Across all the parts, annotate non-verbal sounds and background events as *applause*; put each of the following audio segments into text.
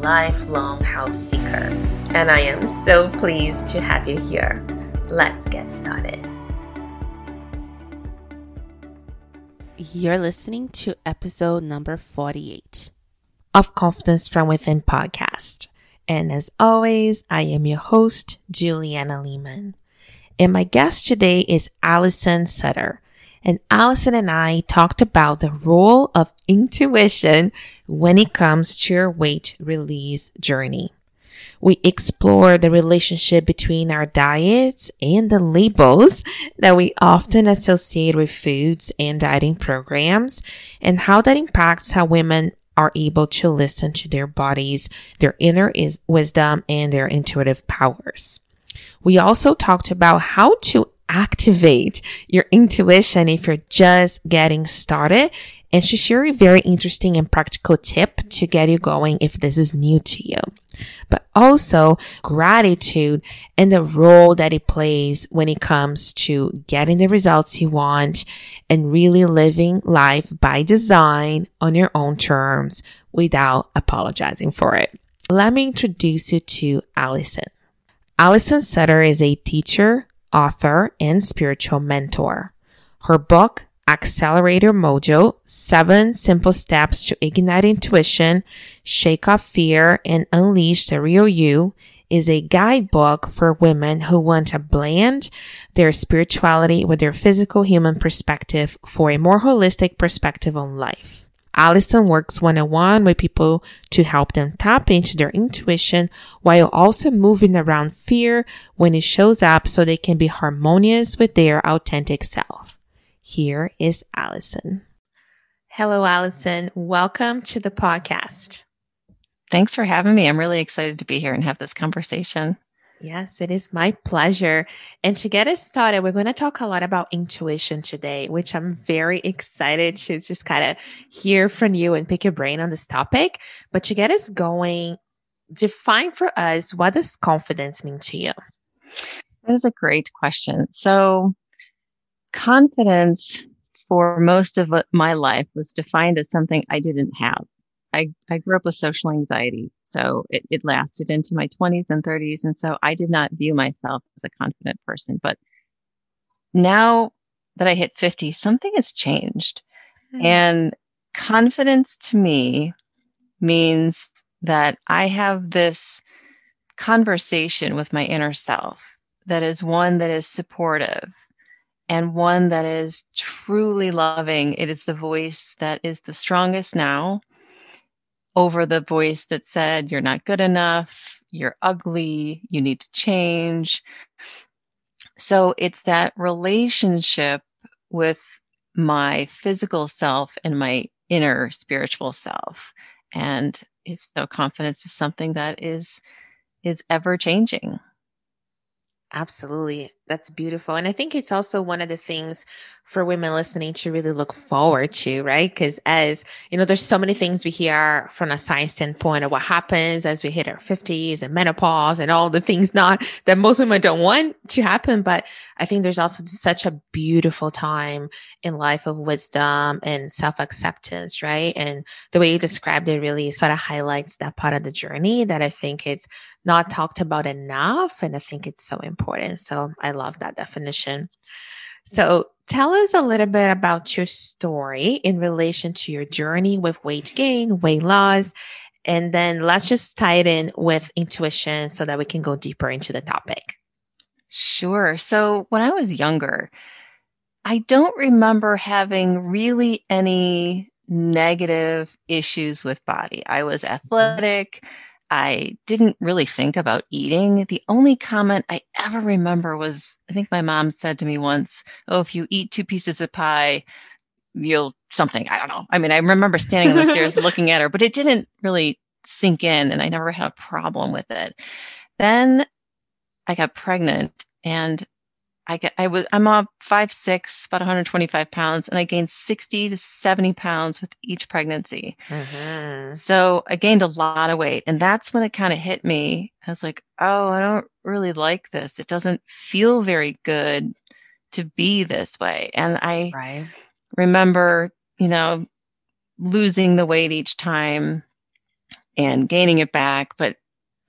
lifelong house seeker. And I am so pleased to have you here. Let's get started. You're listening to episode number 48 of Confidence from Within podcast. And as always, I am your host, Juliana Lehman. And my guest today is Allison Sutter. And Allison and I talked about the role of intuition when it comes to your weight release journey. We explore the relationship between our diets and the labels that we often associate with foods and dieting programs and how that impacts how women are able to listen to their bodies, their inner is wisdom and their intuitive powers. We also talked about how to activate your intuition if you're just getting started. And she shared a very interesting and practical tip to get you going if this is new to you. But also gratitude and the role that it plays when it comes to getting the results you want and really living life by design on your own terms without apologizing for it. Let me introduce you to Allison. Allison Sutter is a teacher, author, and spiritual mentor. Her book, Accelerate Your Mojo, Seven Simple Steps to Ignite Intuition, Shake Off Fear, and Unleash the Real You, is a guidebook for women who want to blend their spirituality with their physical human perspective for a more holistic perspective on life. Allison works one on one with people to help them tap into their intuition while also moving around fear when it shows up so they can be harmonious with their authentic self. Here is Allison. Hello, Allison. Welcome to the podcast. Thanks for having me. I'm really excited to be here and have this conversation. Yes, it is my pleasure. And to get us started, we're going to talk a lot about intuition today, which I'm very excited to just kind of hear from you and pick your brain on this topic. But to get us going, define for us what does confidence mean to you? That is a great question. So, confidence for most of my life was defined as something I didn't have. I, I grew up with social anxiety. So it, it lasted into my 20s and 30s. And so I did not view myself as a confident person. But now that I hit 50, something has changed. Mm-hmm. And confidence to me means that I have this conversation with my inner self that is one that is supportive and one that is truly loving. It is the voice that is the strongest now over the voice that said, You're not good enough, you're ugly, you need to change. So it's that relationship with my physical self and my inner spiritual self. And so confidence is something that is is ever changing. Absolutely. That's beautiful. And I think it's also one of the things for women listening to really look forward to, right? Because as you know, there's so many things we hear from a science standpoint of what happens as we hit our 50s and menopause and all the things not that most women don't want to happen. But I think there's also such a beautiful time in life of wisdom and self acceptance, right? And the way you described it really sort of highlights that part of the journey that I think it's not talked about enough. And I think it's so important. So I love that definition. So tell us a little bit about your story in relation to your journey with weight gain, weight loss, and then let's just tie it in with intuition so that we can go deeper into the topic. Sure. So when I was younger, I don't remember having really any negative issues with body. I was athletic. I didn't really think about eating. The only comment I ever remember was I think my mom said to me once, Oh, if you eat two pieces of pie, you'll something. I don't know. I mean, I remember standing on the stairs *laughs* looking at her, but it didn't really sink in and I never had a problem with it. Then I got pregnant and I get, I was, I'm a five, six, about 125 pounds, and I gained 60 to 70 pounds with each pregnancy. Mm-hmm. So I gained a lot of weight. And that's when it kind of hit me. I was like, oh, I don't really like this. It doesn't feel very good to be this way. And I right. remember, you know, losing the weight each time and gaining it back. But,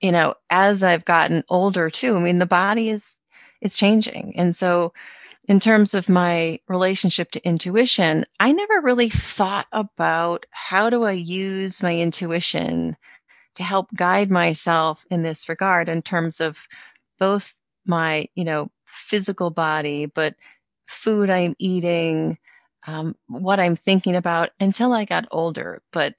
you know, as I've gotten older too, I mean, the body is it's changing. And so, in terms of my relationship to intuition, I never really thought about how do I use my intuition to help guide myself in this regard in terms of both my, you know, physical body, but food I'm eating, um, what I'm thinking about until I got older. But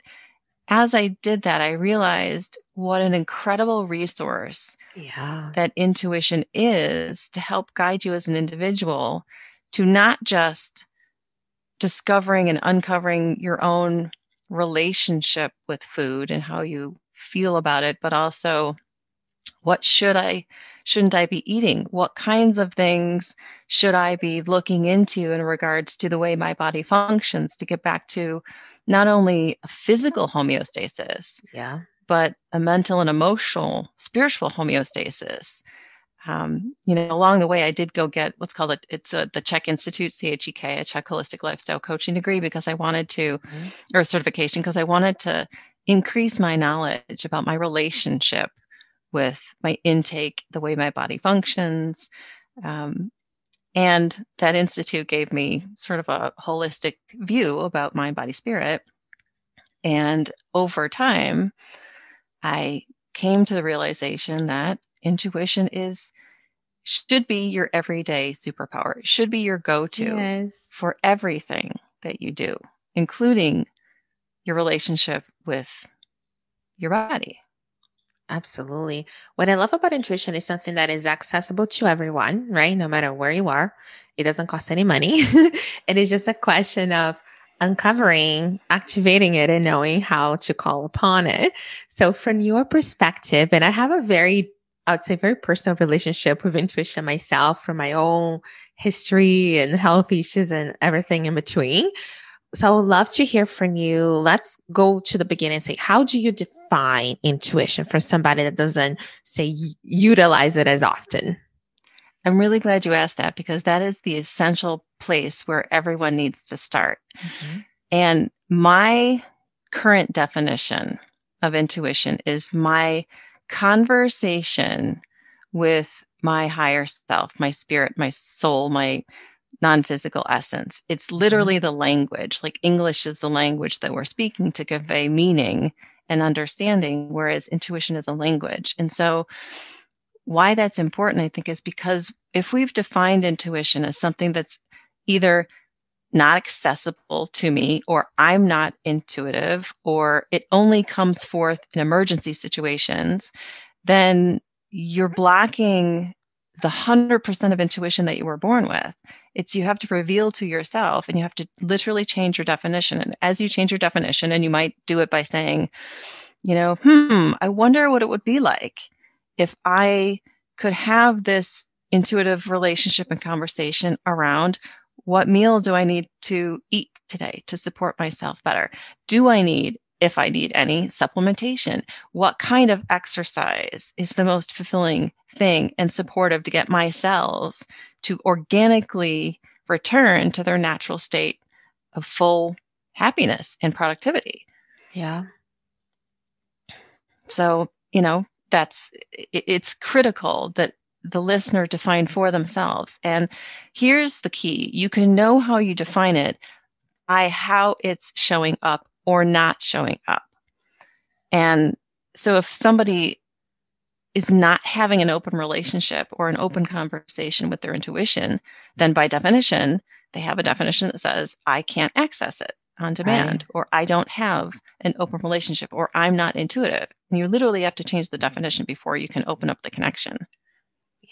as I did that, I realized what an incredible resource yeah. that intuition is to help guide you as an individual to not just discovering and uncovering your own relationship with food and how you feel about it, but also what should I, shouldn't I be eating? What kinds of things should I be looking into in regards to the way my body functions to get back to not only physical homeostasis, yeah, but a mental and emotional, spiritual homeostasis. Um, you know, along the way, I did go get what's called a, it's a, the CHEK Institute, CHEK, a CHEK Holistic Lifestyle Coaching degree because I wanted to, mm-hmm. or a certification because I wanted to increase my knowledge about my relationship with my intake, the way my body functions. Um, and that institute gave me sort of a holistic view about mind, body, spirit. And over time, I came to the realization that intuition is should be your everyday superpower. It should be your go-to yes. for everything that you do, including your relationship with your body. Absolutely. What I love about intuition is something that is accessible to everyone, right? No matter where you are. It doesn't cost any money. *laughs* it is just a question of uncovering, activating it and knowing how to call upon it. So from your perspective, and I have a very, I would say very personal relationship with intuition myself from my own history and health issues and everything in between. So I would love to hear from you. Let's go to the beginning and say, how do you define intuition for somebody that doesn't say utilize it as often? I'm really glad you asked that because that is the essential place where everyone needs to start. Mm-hmm. And my current definition of intuition is my conversation with my higher self, my spirit, my soul, my non physical essence. It's mm-hmm. literally the language, like English is the language that we're speaking to convey meaning and understanding, whereas intuition is a language. And so, why that's important, I think, is because if we've defined intuition as something that's either not accessible to me, or I'm not intuitive, or it only comes forth in emergency situations, then you're blocking the 100% of intuition that you were born with. It's you have to reveal to yourself and you have to literally change your definition. And as you change your definition, and you might do it by saying, you know, hmm, I wonder what it would be like if I could have this intuitive relationship and conversation around what meal do I need to eat today to support myself better? Do I need if I need any supplementation. What kind of exercise is the most fulfilling thing and supportive to get my cells to organically return to their natural state of full happiness and productivity? Yeah. So, you know, that's it's critical that the listener define mm-hmm. for themselves. And here's the key you can know how you define it by how it's showing up or not showing up. And so if somebody is not having an open relationship or an open mm-hmm. conversation with their intuition, then by definition, they have a definition that says, I can't access it on demand, right. or I don't have an open relationship, or I'm not intuitive. And you literally have to change the definition before you can open up the connection.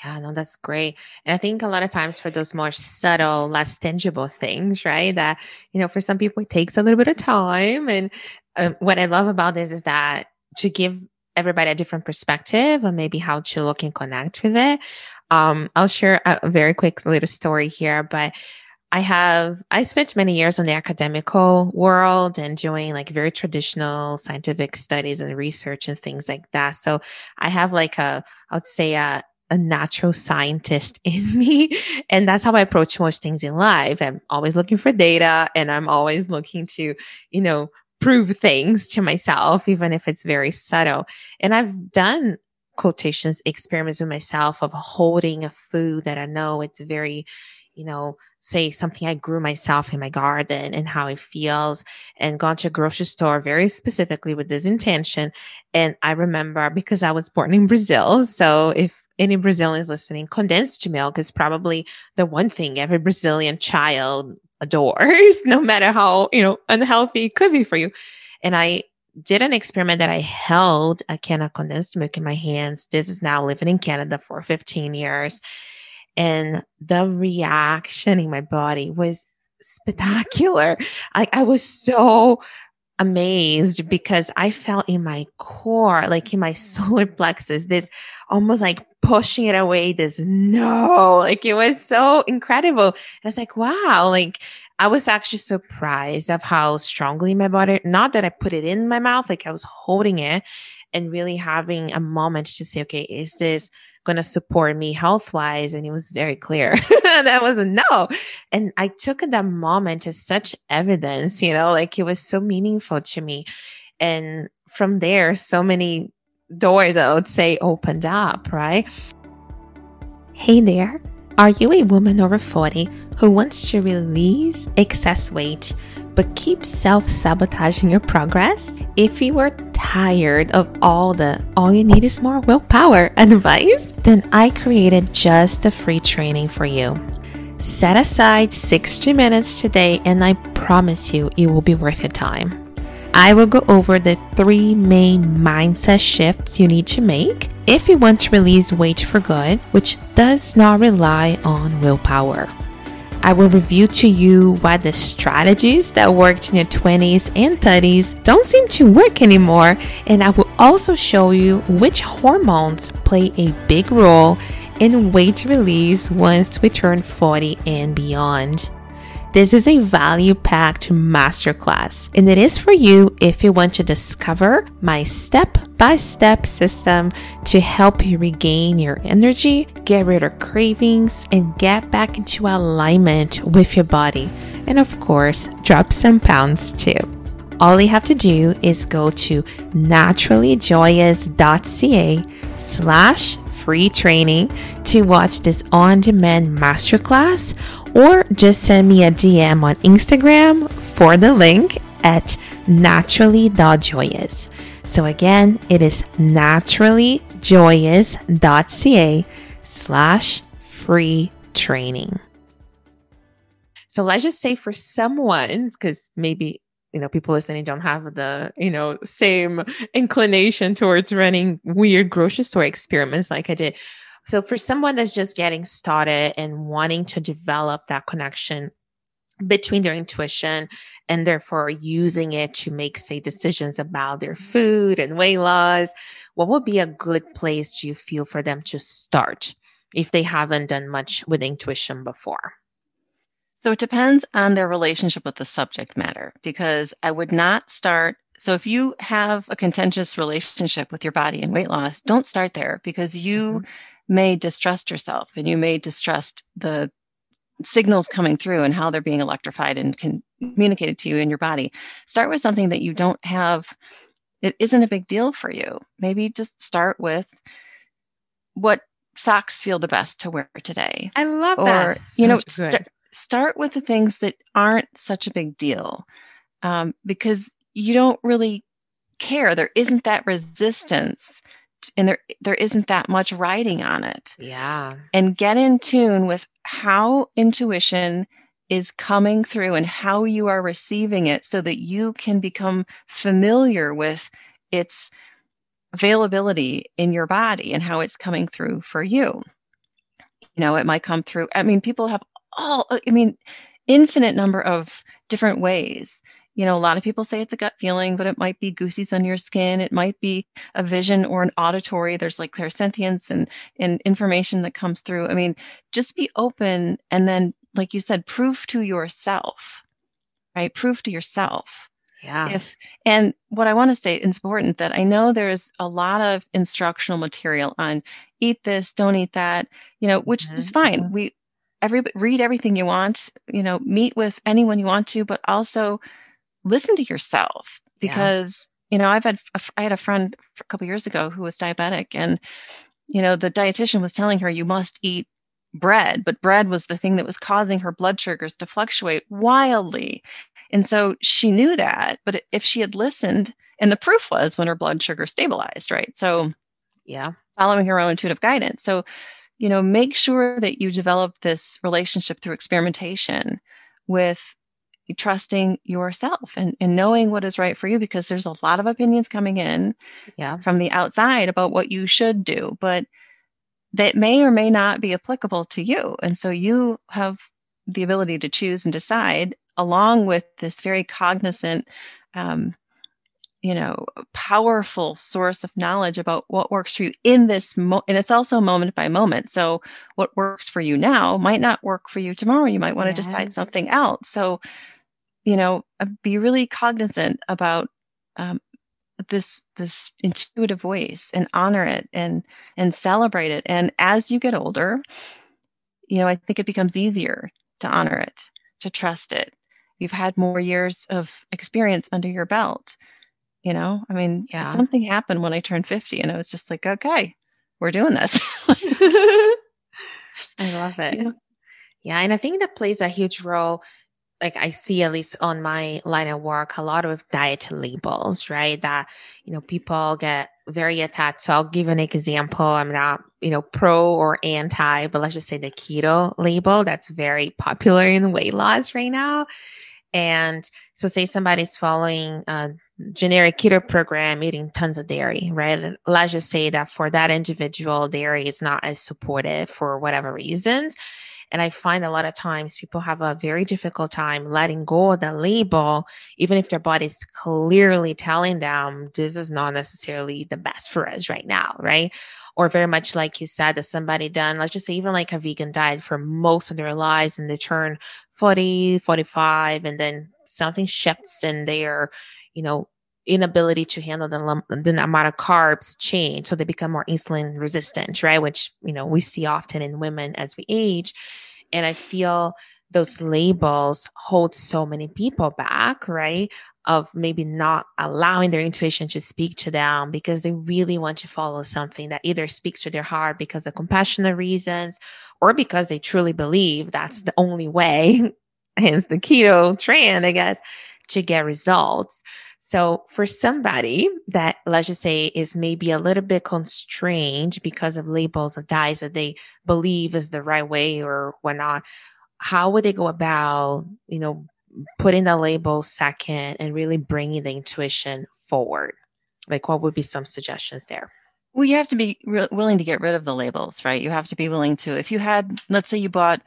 Yeah, no, that's great. And I think a lot of times for those more subtle, less tangible things, right? That, you know, for some people it takes a little bit of time. And um, what I love about this is that to give everybody a different perspective on maybe how to look and connect with it. Um, I'll share a very quick little story here, but I have, I spent many years in the academical world and doing like very traditional scientific studies and research and things like that. So I have like a, I would say a, a natural scientist *laughs* in me. And that's how I approach most things in life. I'm always looking for data and I'm always looking to, you know, prove things to myself, even if it's very subtle. And I've done quotations experiments with myself of holding a food that I know it's very, you know, say something I grew myself in my garden and how it feels and gone to a grocery store very specifically with this intention. And I remember because I was born in Brazil. So if any Brazilian is listening, condensed milk is probably the one thing every Brazilian child adores, *laughs* no matter how, you know, unhealthy it could be for you. And I did an experiment that I held a can of condensed milk in my hands. This is now living in Canada for 15 years. And the reaction in my body was spectacular. Like I was so amazed because I felt in my core, like in my *laughs* solar plexus, this almost like pushing it away, this no, like it was so incredible. And I was like, wow, like I was actually surprised of how strongly my body, not that I put it in my mouth, like I was holding it and really having a moment to say, okay, is this going to support me health wise. And it was very clear *laughs* that was a no. And I took that moment as such evidence, you know, like it was so meaningful to me. And from there, so many doors, I would say, opened up, right? Hey there. Are you a woman over 40 who wants to release excess weight but keep self sabotaging your progress? If you are tired of all the all you need is more willpower *laughs* advice, then I created just a free training for you. Set aside 60 minutes today, and I promise you it will be worth your time. I will go over the three main mindset shifts you need to make if you want to release weight for good, which does not rely on willpower. I will review to you why the strategies that worked in your 20s and 30s don't seem to work anymore, and I will also show you which hormones play a big role in weight release once we turn 40 and beyond. This is a value packed masterclass, and it is for you if you want to discover my step by step system to help you regain your energy, get rid of cravings, and get back into alignment with your body. And of course, drop some pounds too. All you have to do is go to naturallyjoyous.ca slash free training to watch this on demand masterclass or just send me a DM on Instagram for the link at naturally.joyous. So again, it is naturallyjoyous.ca slash free training. So let's just say for someone, because maybe you know people listening don't have the you know same inclination towards running weird grocery store experiments like I did. So for someone that's just getting started and wanting to develop that connection between their intuition and therefore using it to make say decisions about their food and weight loss what would be a good place do you feel for them to start if they haven't done much with intuition before so it depends on their relationship with the subject matter because i would not start so if you have a contentious relationship with your body and weight loss don't start there because you mm-hmm. May distrust yourself and you may distrust the signals coming through and how they're being electrified and communicated to you in your body. Start with something that you don't have, it isn't a big deal for you. Maybe just start with what socks feel the best to wear today. I love or, that. you know, st- start with the things that aren't such a big deal um, because you don't really care. There isn't that resistance and there there isn't that much writing on it. Yeah. And get in tune with how intuition is coming through and how you are receiving it so that you can become familiar with its availability in your body and how it's coming through for you. You know, it might come through. I mean, people have all, I mean, infinite number of different ways you know, a lot of people say it's a gut feeling, but it might be goosies on your skin. It might be a vision or an auditory. There's like clairsentience and, and information that comes through. I mean, just be open and then, like you said, prove to yourself, right? Prove to yourself. Yeah. If and what I want to say is important that I know there's a lot of instructional material on eat this, don't eat that, you know, which mm-hmm. is fine. We every read everything you want, you know, meet with anyone you want to, but also listen to yourself because yeah. you know i've had i had a friend a couple years ago who was diabetic and you know the dietitian was telling her you must eat bread but bread was the thing that was causing her blood sugars to fluctuate wildly. And so she knew that but if she had listened and the proof was when her blood sugar stabilized right? So yeah. following her own intuitive guidance. So you know make sure that you develop this relationship through experimentation with trusting yourself and, and knowing what is right for you because there's a lot of opinions coming in yeah. from the outside about what you should do, but that may or may not be applicable to you. And so you have the ability to choose and decide along with this very cognizant, um, you know, powerful source of knowledge about what works for you in this mo- and it's also moment by moment. So what works for you now might not work for you tomorrow. You might want yes. to decide something else. So you know, uh, be really cognizant about um, this this intuitive voice and honor it and and celebrate it. And as you get older, you know, I think it becomes easier to honor it, to trust it. You've had more years of experience under your belt. You know, I mean, yeah. something happened when I turned 50 and I was just like, okay, we're doing this. *laughs* *laughs* I love it. Yeah. yeah. And I think that plays a huge role like I see at least on my line of work, a lot of diet labels, right? That, you know, people get very attached. So I'll give an example. I'm not, you know, pro or anti, but let's just say the keto label that's very popular in weight loss right now. And so say somebody's following a generic keto program, eating tons of dairy, right? Let's just say that for that individual, dairy is not as supportive for whatever reasons. And I find a lot of times people have a very difficult time letting go of the label, even if their body's clearly telling them this is not necessarily the best for us right now, right? Or very much like you said, that somebody done, let's just say even like a vegan diet for most of their lives and they turn 40, 45, and then something shifts in their, you know, inability to handle the, the amount of carbs change. So they become more insulin resistant, right? Which, you know, we see often in women as we age. And I feel those labels hold so many people back, right? Of maybe not allowing their intuition to speak to them because they really want to follow something that either speaks to their heart because of compassionate reasons or because they truly believe that's the only way, *laughs* hence the keto trend, I guess, to get results. So for somebody that let's just say is maybe a little bit constrained because of labels of diets that they believe is the right way or whatnot, how would they go about, you know, putting the label second and really bringing the intuition forward? Like what would be some suggestions there? Well, you have to be re- willing to get rid of the labels, right? You have to be willing to, if you had, let's say you bought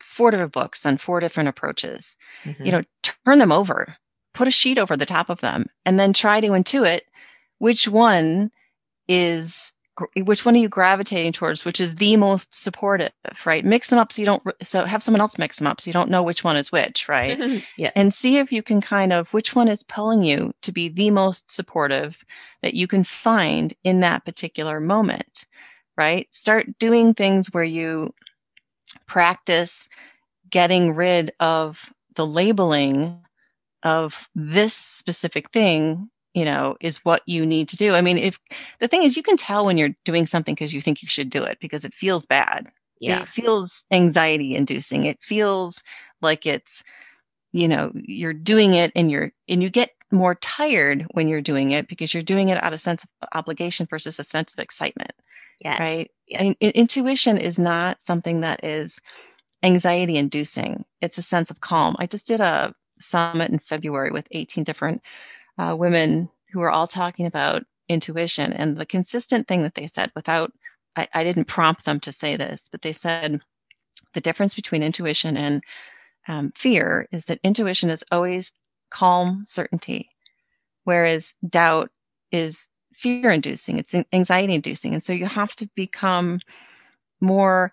four different books on four different approaches, mm-hmm. you know, turn them over put a sheet over the top of them and then try to intuit which one is which one are you gravitating towards which is the most supportive right? Mix them up so you don't so have someone else mix them up so you don't know which one is which right? *laughs* Yeah and see if you can kind of which one is pulling you to be the most supportive that you can find in that particular moment right? Start doing things where you practice getting rid of the labeling of this specific thing you know is what you need to do. I mean if the thing is you can tell when you're doing something because you think you should do it because it feels bad. Yeah. it feels anxiety inducing. It feels like it's you know you're doing it and you're and you get more tired when you're doing it because you're doing it out of sense of obligation versus a sense of excitement yes. right yes. Intuition is not something that is anxiety inducing it's a sense of calm i just did a summit in February with 18 different uh, women who were all talking about intuition. And the consistent thing that they said, without, I, I didn't prompt them to say this, but they said the difference between intuition and um, fear is that intuition is always calm certainty, whereas doubt is fear inducing, it's anxiety inducing. And so you have to become more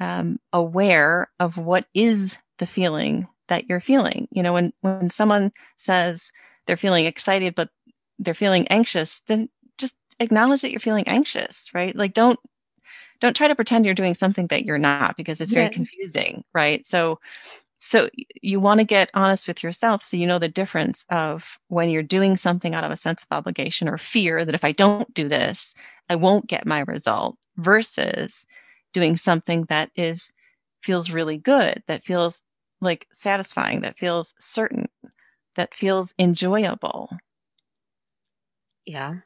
um, aware of what is the feeling that you're feeling. You know, when, when someone says they're feeling excited, but they're feeling anxious, then just acknowledge that you're feeling anxious, right? Like don't don't try to pretend you're doing something that you're not because it's very yeah. confusing, right? So so you want to get honest with yourself so you know the difference of when you're doing something out of a sense of obligation or fear that if I don't do this, I won't get my result versus doing something that is feels really good, that feels like satisfying, that feels certain, that feels enjoyable. Yeah.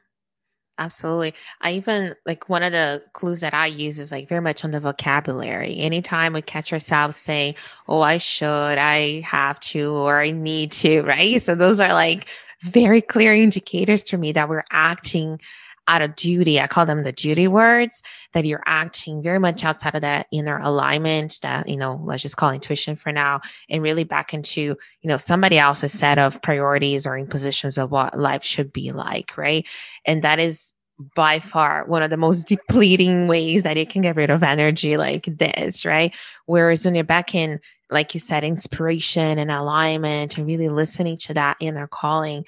Absolutely. I even like one of the clues that I use is like very much on the vocabulary. Anytime we catch ourselves saying, Oh, I should, I have to, or I need to, *laughs* right? So those are like very clear indicators to me that we're acting out of duty. I call them the duty words that you're acting very much outside of that inner alignment that, you know, let's just call intuition for now and really back into, you know, somebody else's set of priorities or impositions of what life should be like. Right. And that is by far one of the most *laughs* depleting ways that it can get rid of energy like this, right? Whereas when you're back in, like you said, inspiration and alignment and really listening to that inner calling,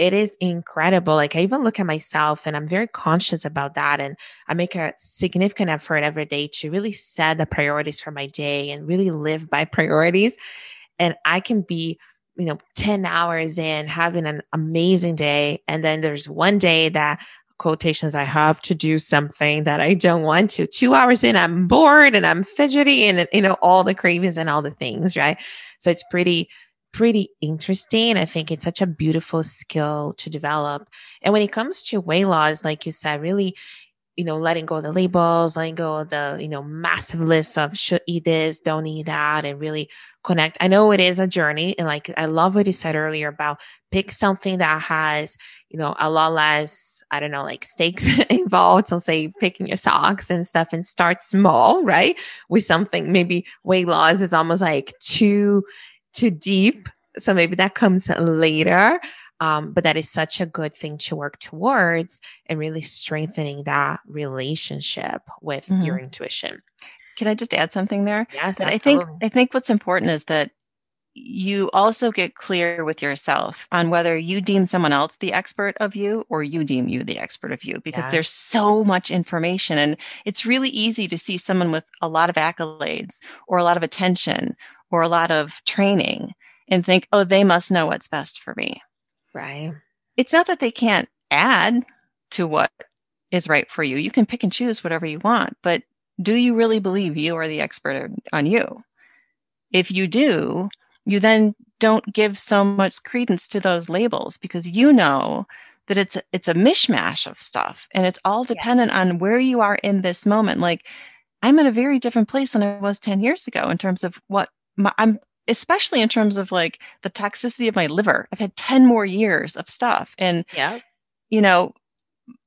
it is incredible. Like I even look at myself and I'm very conscious about that. And I make a significant effort every day to really set the priorities for my day and really live by priorities. And I can be, you know, 10 hours in having an amazing day. And then there's one day that quotations I have to do something that I don't want to. Two hours in, I'm bored and I'm fidgety and, you know, all the cravings and all the things, right? So it's pretty pretty interesting. I think it's such a beautiful skill to develop. And when it comes to weight loss, like you said, really, you know, letting go of the labels, letting go of the, you know, massive list of should eat this, don't eat that, and really connect. I know it is a journey. And like, I love what you said earlier about pick something that has, you know, a lot less, I don't know, like stakes *laughs* involved. So say picking your socks and stuff and start small, right? With something, maybe weight loss is almost like too, too deep. So maybe that comes later. Um, but that is such a good thing to work towards and really strengthening that relationship with mm-hmm. your intuition. Can I just add something there? Yes. I think I think what's important is that you also get clear with yourself on whether you deem someone else the expert of you or you deem you the expert of you because yes. there's so much information and it's really easy to see someone with a lot of accolades or a lot of attention or a lot of training and think, oh, they must know what's best for me. Right. It's not that they can't add to what is right for you. You can pick and choose whatever you want, but do you really believe you are the expert on you? If you do, you then don't give so much credence to those labels because you know that it's it's a mishmash of stuff and it's all dependent yeah. on where you are in this moment. Like I'm in a very different place than I was 10 years ago in terms of what my, I'm especially in terms of like the toxicity of my liver. I've had 10 more years of stuff. And, yeah. you know,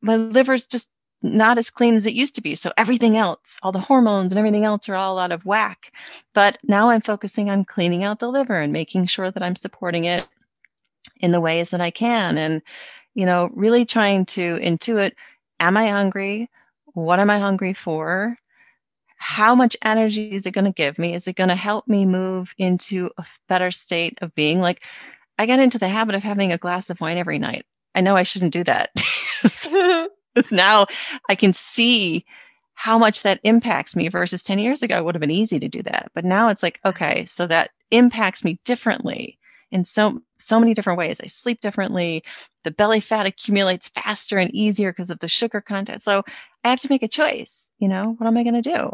my liver's just not as clean as it used to be. So everything else, all the hormones and everything else are all out of whack. But now I'm focusing on cleaning out the liver and making sure that I'm supporting it in the ways that I can. And, you know, really trying to intuit, am I hungry? What am I hungry for? How much energy is it going to give me? Is it going to help me move into a better state of being? Like, I got into the habit of having a glass of wine every night. I know I shouldn't do that. *laughs* Because now I can see how much that impacts me versus 10 years ago, it would have been easy to do that. But now it's like, okay, so that impacts me differently in so so many different ways. I sleep differently. The belly fat accumulates faster and easier because of the sugar content. So I have to make a choice. You know, what am I going to do?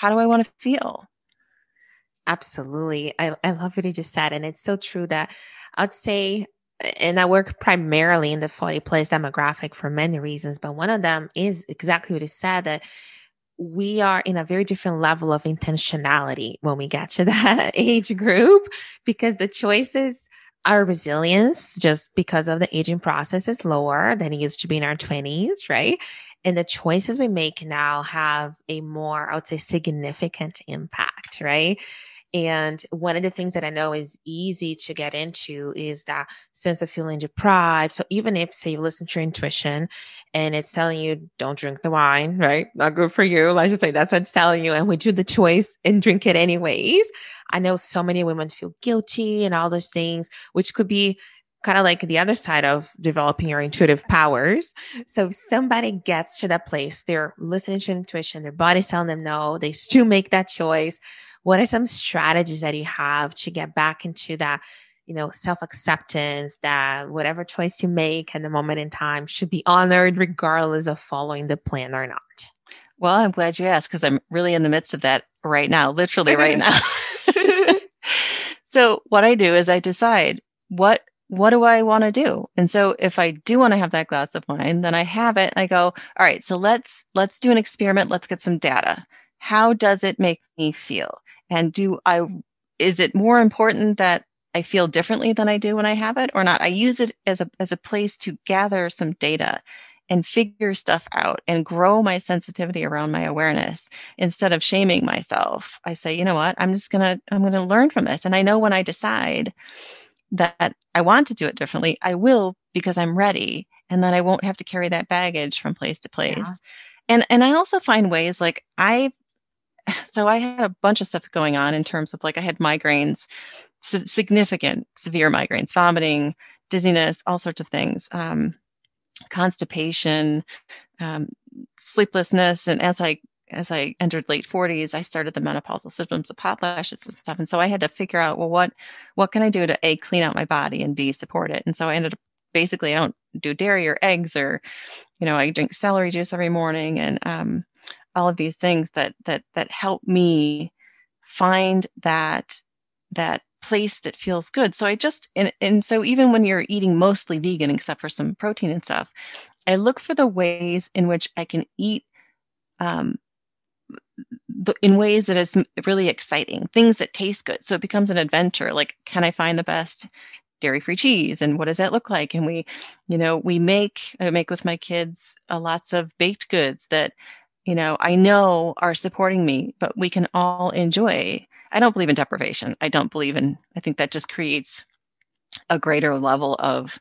How do I want to feel? Absolutely. I, I love what you just said. And it's so true that I'd say, and I work primarily in the 40 plus demographic for many reasons, but one of them is exactly what you said that we are in a very different level of intentionality when we get to *laughs* that age group because the choices our resilience just because of the aging process is lower than it used to be in our 20s, right? And the choices we make now have a more, I would say, significant impact, right? And one of the things that I know is easy to get into is that sense of feeling deprived. So even if, say, you listen to your intuition and it's telling you, don't drink the wine, right? Not good for you. Let's just say that's what it's telling you. And we do the choice and drink it anyways. I know so many women feel guilty and all those things, which could be kind of like the other side of developing your intuitive powers. So if somebody gets to that place, they're listening to intuition, their body's telling them no, they still make that choice. What are some strategies that you have to get back into that, you know, self-acceptance that whatever choice you make at the moment in time should be honored regardless of following the plan or not? Well, I'm glad you asked because I'm really in the midst of that right now, literally right now. *laughs* *laughs* so what I do is I decide what what do I want to do? And so if I do want to have that glass of wine, then I have it. and I go, all right, so let's let's do an experiment. Let's get some data. How does it make me feel? And do I is it more important that I feel differently than I do when I have it or not? I use it as a as a place to gather some data and figure stuff out and grow my sensitivity around my awareness instead of shaming myself. I say, you know what? I'm just going to I'm going to learn from this. And I know when I decide that I want to do it differently, I will because I'm ready. And then I won't have to carry that baggage from place to place. Yeah. And and I also find ways like I *laughs* so I had a bunch of stuff going on in terms of like I had migraines, significant severe migraines, vomiting, dizziness, all sorts of things. Um, constipation, um, sleeplessness, and as I as I entered late 40s, I started the menopausal symptoms of hot flashes and stuff. And so I had to figure out, well, what what can I do to a clean out my body and b support it? And so I ended up basically I don't do dairy or eggs or, you know, I drink celery juice every morning and um, all of these things that that that help me find that that place that feels good. So I just and and so even when you're eating mostly vegan except for some protein and stuff, I look for the ways in which I can eat um, in ways that is really exciting, things that taste good. So it becomes an adventure. Like, can I find the best dairy free cheese and what does that look like? And we, you know, we make, I make with my kids uh, lots of baked goods that, you know, I know are supporting me, but we can all enjoy. I don't believe in deprivation. I don't believe in, I think that just creates a greater level of,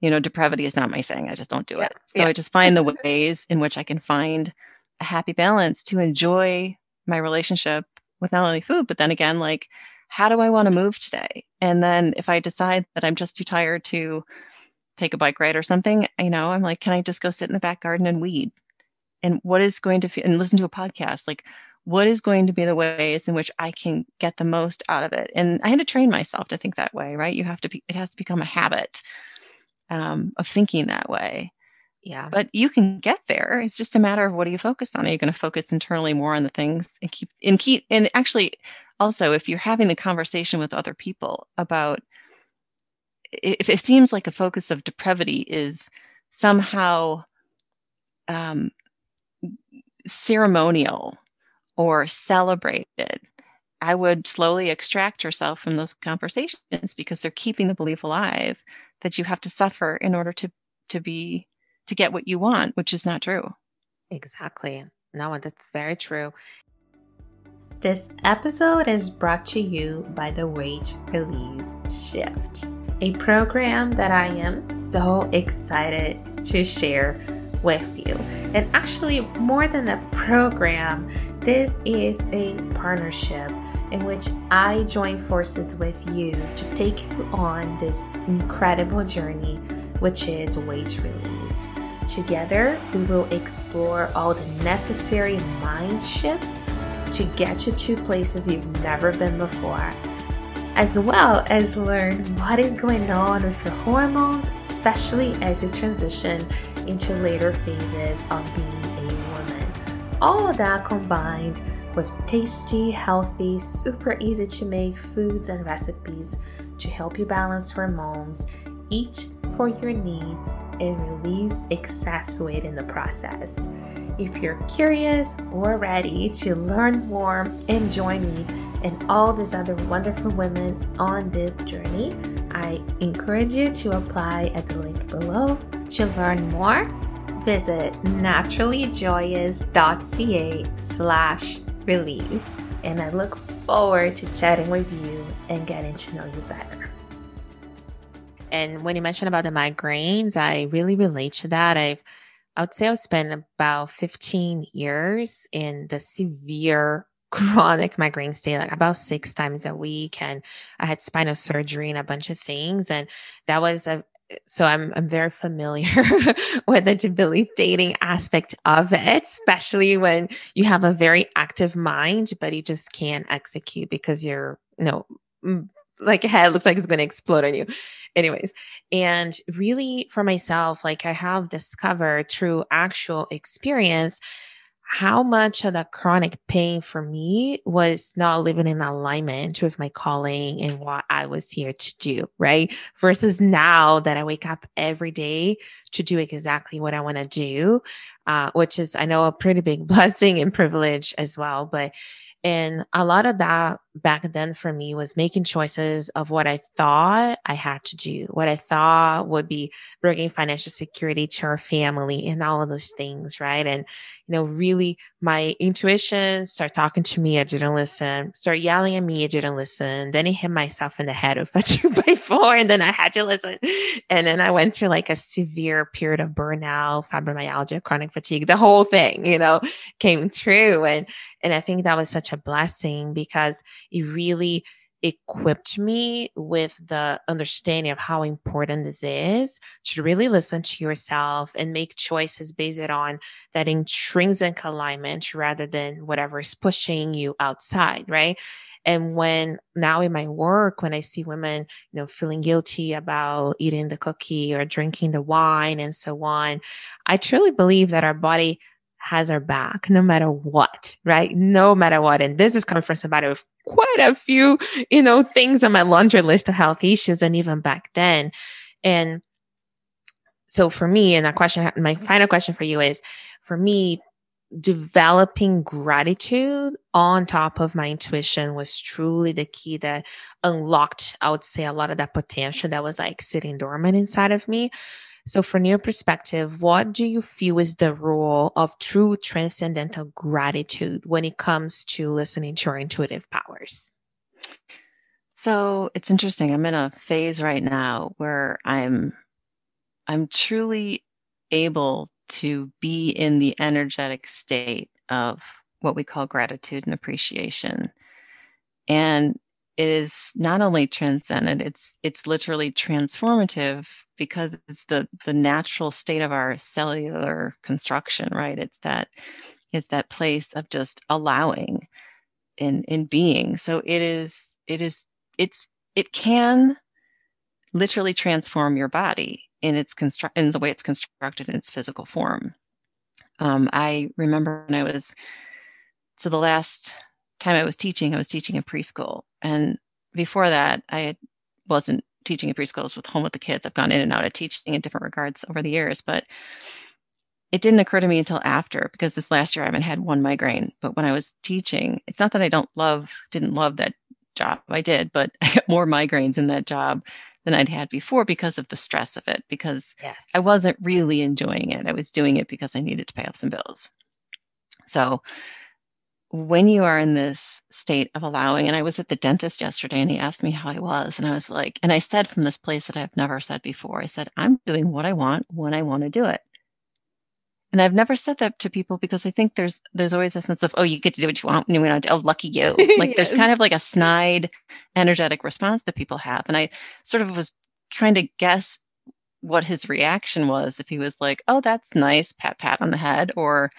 you know, depravity is not my thing. I just don't do yeah. it. So yeah. I just find the ways in which I can find a happy balance to enjoy my relationship with not only food, but then again, like, how do I want to move today? And then if I decide that I'm just too tired to take a bike ride or something, you know, I'm like, can I just go sit in the back garden and weed? And what is going to, feel and listen to a podcast? Like, what is going to be the ways in which I can get the most out of it? And I had to train myself to think that way, right? You have to be, it has to become a habit um, of thinking that way. Yeah. But you can get there. It's just a matter of what are you focused on? Are you going to focus internally more on the things and keep and keep and actually also if you're having the conversation with other people about if it seems like a focus of depravity is somehow um, ceremonial or celebrated, I would slowly extract yourself from those conversations because they're keeping the belief alive that you have to suffer in order to to be to get what you want, which is not true. Exactly. No, that's very true. This episode is brought to you by the Weight Release Shift, a program that I am so excited to share with you. And actually, more than a program, this is a partnership in which I join forces with you to take you on this incredible journey, which is weight release. Together, we will explore all the necessary mind shifts to get you to places you've never been before, as well as learn what is going on with your hormones, especially as you transition into later phases of being a woman. All of that combined with tasty, healthy, super easy to make foods and recipes to help you balance hormones eat for your needs and release excess weight in the process. If you're curious or ready to learn more and join me and all these other wonderful women on this journey, I encourage you to apply at the link below. To learn more, visit naturallyjoyous.ca slash release. And I look forward to chatting with you and getting to know you better. And when you mentioned about the migraines, I really relate to that. I've, I would say I've spent about 15 years in the severe *laughs* chronic migraine state, like about six times a week. And I had spinal surgery and a bunch of things. And that was a, so I'm I'm very familiar *laughs* with the debilitating aspect of it, especially when you have a very active mind, but you just can't execute because you're, you know, like *laughs* head looks like it's going to explode on you. Anyways, and really for myself, like I have discovered through actual experience how much of that chronic pain for me was not living in alignment with my calling and what I was here to do, right? Versus now that I wake up every day to do exactly what I want to do, uh, which is, I know, a pretty big *laughs* blessing and privilege as well. But and a lot of that back then for me was making choices of what I thought I had to do, what I thought would be bringing financial security to our family and all of those things. Right. And, you know, really my intuition start talking to me. I didn't listen, start yelling at me. I didn't listen. Then I hit myself in the head with a two by four and then I had to listen. And then I went through like a severe period of burnout, fibromyalgia, chronic fatigue, the whole thing, you know, came true. And, and I think that was such a blessing because it really equipped me with the understanding of how important this is to really listen to yourself and make choices based on that intrinsic alignment rather than whatever is pushing you outside, right? And when now in my work, when I see women, you know, feeling guilty about eating the cookie or drinking the wine and so on, I truly believe that our body has our back no matter what, right? No matter what. And this is coming from somebody with quite a few, you know, things on my laundry list of health issues and even back then. And so for me, and a question, my final question for you is for me, developing gratitude on top of my intuition was truly the key that unlocked, I would say, a lot of that potential that was like sitting dormant inside of me. So, from your perspective, what do you feel is the role of true transcendental gratitude when it comes to listening to your intuitive powers? So it's interesting. I'm in a phase right now where I'm I'm truly able to be in the energetic state of what we call gratitude and appreciation. And is not only transcendent it's it's literally transformative because it's the the natural state of our cellular construction right? It's that it's that place of just allowing in in being. So it is it is it's it can literally transform your body in its construct in the way it's constructed in its physical form. Um, i remember when i was so the last time I was teaching, I was teaching in preschool. And before that, I wasn't teaching in preschools with home with the kids. I've gone in and out of teaching in different regards over the years, but it didn't occur to me until after because this last year I haven't had one migraine. But when I was teaching, it's not that I don't love, didn't love that job. I did, but *laughs* I got more migraines in that job than I'd had before because of the stress of it, because yes. I wasn't really enjoying it. I was doing it because I needed to pay off some bills. So when you are in this state of allowing, and I was at the dentist yesterday and he asked me how I was, and I was like, and I said from this place that I've never said before, I said, I'm doing what I want when I want to do it. And I've never said that to people because I think there's there's always a sense of, oh, you get to do what you want when you want to, oh, lucky you. *laughs* Like yes. there's kind of like a snide, energetic response that people have. And I sort of was trying to guess what his reaction was if he was like, oh, that's nice, pat pat on the head, or,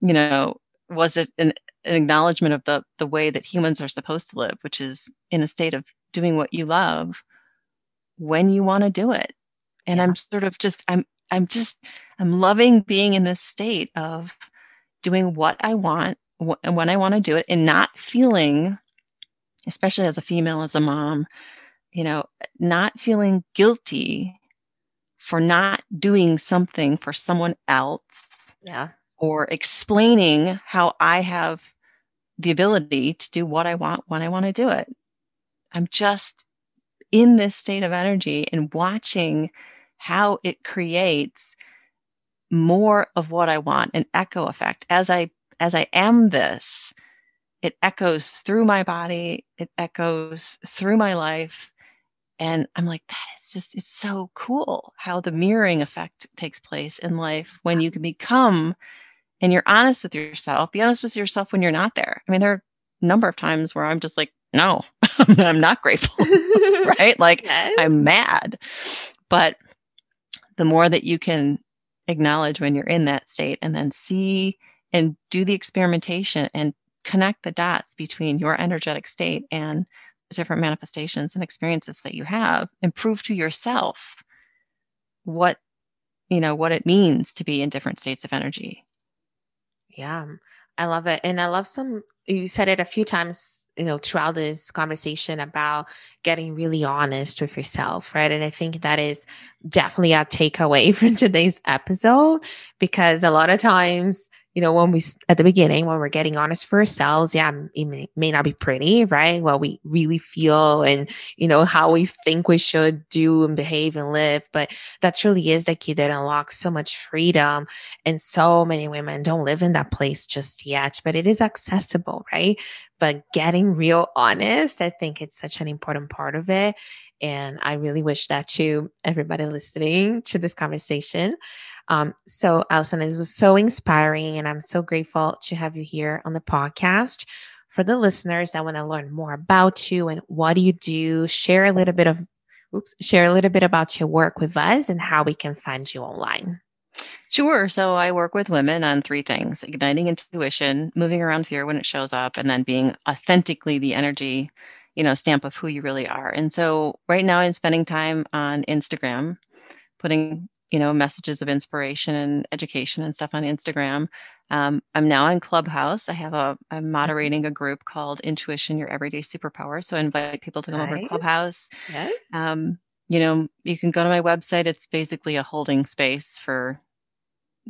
you know, was it an an acknowledgement of the the way that humans are supposed to live, which is in a state of doing what you love when you want to do it. And yeah. I'm sort of just I'm I'm just I'm loving being in this state of doing what I want and when I want to do it and not feeling especially as a female as a mom, you know, not feeling guilty for not doing something for someone else. Yeah or explaining how I have the ability to do what I want when I want to do it. I'm just in this state of energy and watching how it creates more of what I want, an echo effect. As I as I am this, it echoes through my body, it echoes through my life. And I'm like, that is just, it's so cool how the mirroring effect takes place in life when you can become and you're honest with yourself. Be honest with yourself when you're not there. I mean, there are a number of times where I'm just like, no, *laughs* I'm not grateful, *laughs* right? Like. I'm mad. But the more that you can acknowledge when you're in that state and then see and do the experimentation and connect the dots between your energetic state and the different manifestations and experiences that you have and prove to yourself what you know what it means to be in different states of energy yeah i love it and i love some you said it a few times you know throughout this conversation about getting really honest with yourself right? And i think that is definitely a takeaway *laughs* from today's episode because a lot of times you know, when we, at the beginning, when we're getting honest for ourselves, yeah, it may, may not be pretty, right? What we really feel and, you know, how we think we should do and behave and live. But that truly is the key that unlocks so much freedom. And so many women don't live in that place just yet, but it is accessible, right? But getting real honest, I think it's such an important part of it. And I really wish that to everybody listening to this conversation. Um, so, Allison, this was so inspiring, and I'm so grateful to have you here on the podcast. For the listeners that want to learn more about you and what do you do, share a little bit of, oops, share a little bit about your work with us and how we can find you online. Sure. So I work with women on three things igniting intuition, moving around fear when it shows up, and then being authentically the energy, you know, stamp of who you really are. And so right now I'm spending time on Instagram, putting you know, messages of inspiration and education and stuff on Instagram. Um, I'm now on Clubhouse. I have a, I'm mm-hmm. moderating a group called Intuition Your Everyday Superpower. So I invite people to come nice. over to Clubhouse. Yes. Um, you know, you can go to my website. It's basically a holding space for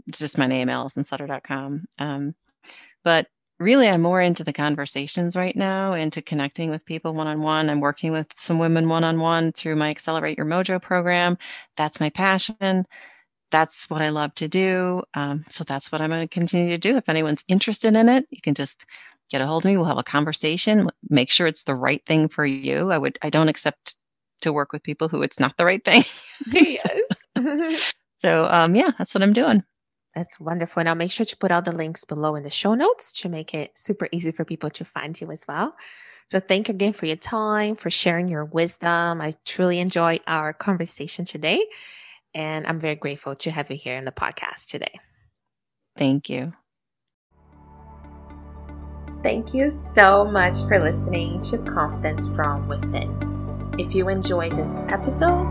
it's just my name, AllisonSutter.com. Um, but really I'm more into the conversations right now, into connecting with people one on one. I'm working with some women one on one through my Accelerate Your Mojo program. That's my passion. That's what I love to do. Um, so that's what I'm going to continue to do. If anyone's interested in it, you can just get a hold of me. We'll have a conversation. Make sure it's the right thing for you. I would. I don't accept to work with people who it's not the right thing. *laughs* yes. *laughs* so um, yeah, that's what I'm doing. That's wonderful. And I'll make sure to put all the links below in the show notes to make it super easy for people to find you as well. So thank you again for your time, for sharing your wisdom. I truly enjoyed our conversation today. And I'm very grateful to have you here in the podcast today. Thank you. Thank you so much for listening to Confidence from Within. If you enjoyed this episode,